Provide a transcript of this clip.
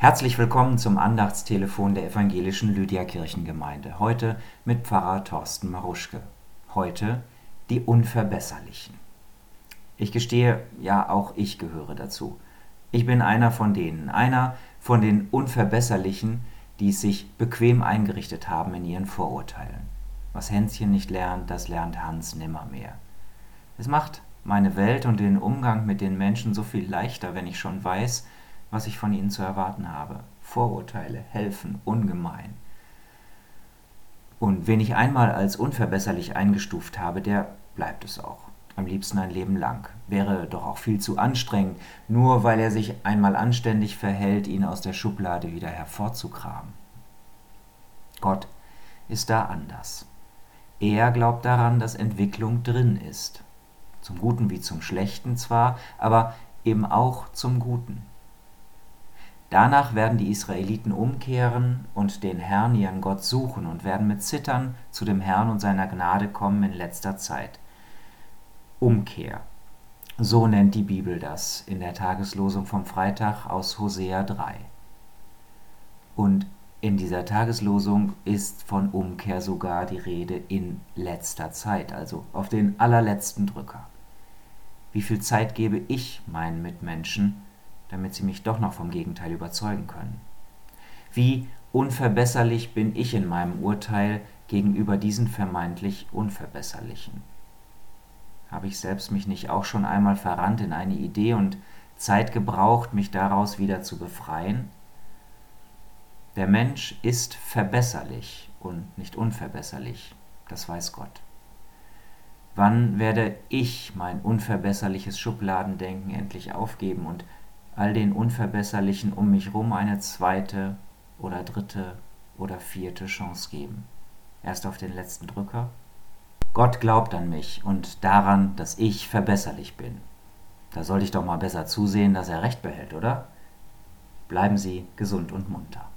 Herzlich willkommen zum Andachtstelefon der evangelischen Lydia Kirchengemeinde. Heute mit Pfarrer Thorsten Maruschke. Heute die Unverbesserlichen. Ich gestehe, ja, auch ich gehöre dazu. Ich bin einer von denen, einer von den Unverbesserlichen, die es sich bequem eingerichtet haben in ihren Vorurteilen. Was Hänschen nicht lernt, das lernt Hans nimmermehr. Es macht meine Welt und den Umgang mit den Menschen so viel leichter, wenn ich schon weiß, was ich von ihnen zu erwarten habe. Vorurteile helfen ungemein. Und wen ich einmal als unverbesserlich eingestuft habe, der bleibt es auch. Am liebsten ein Leben lang. Wäre doch auch viel zu anstrengend, nur weil er sich einmal anständig verhält, ihn aus der Schublade wieder hervorzukramen. Gott ist da anders. Er glaubt daran, dass Entwicklung drin ist. Zum Guten wie zum Schlechten zwar, aber eben auch zum Guten. Danach werden die Israeliten umkehren und den Herrn, ihren Gott, suchen und werden mit Zittern zu dem Herrn und seiner Gnade kommen in letzter Zeit. Umkehr. So nennt die Bibel das in der Tageslosung vom Freitag aus Hosea 3. Und in dieser Tageslosung ist von Umkehr sogar die Rede in letzter Zeit, also auf den allerletzten Drücker. Wie viel Zeit gebe ich meinen Mitmenschen, damit sie mich doch noch vom Gegenteil überzeugen können. Wie unverbesserlich bin ich in meinem Urteil gegenüber diesen vermeintlich Unverbesserlichen? Habe ich selbst mich nicht auch schon einmal verrannt in eine Idee und Zeit gebraucht, mich daraus wieder zu befreien? Der Mensch ist verbesserlich und nicht unverbesserlich, das weiß Gott. Wann werde ich mein unverbesserliches Schubladendenken endlich aufgeben und all den Unverbesserlichen um mich rum eine zweite oder dritte oder vierte Chance geben. Erst auf den letzten Drücker. Gott glaubt an mich und daran, dass ich verbesserlich bin. Da sollte ich doch mal besser zusehen, dass er recht behält, oder? Bleiben Sie gesund und munter.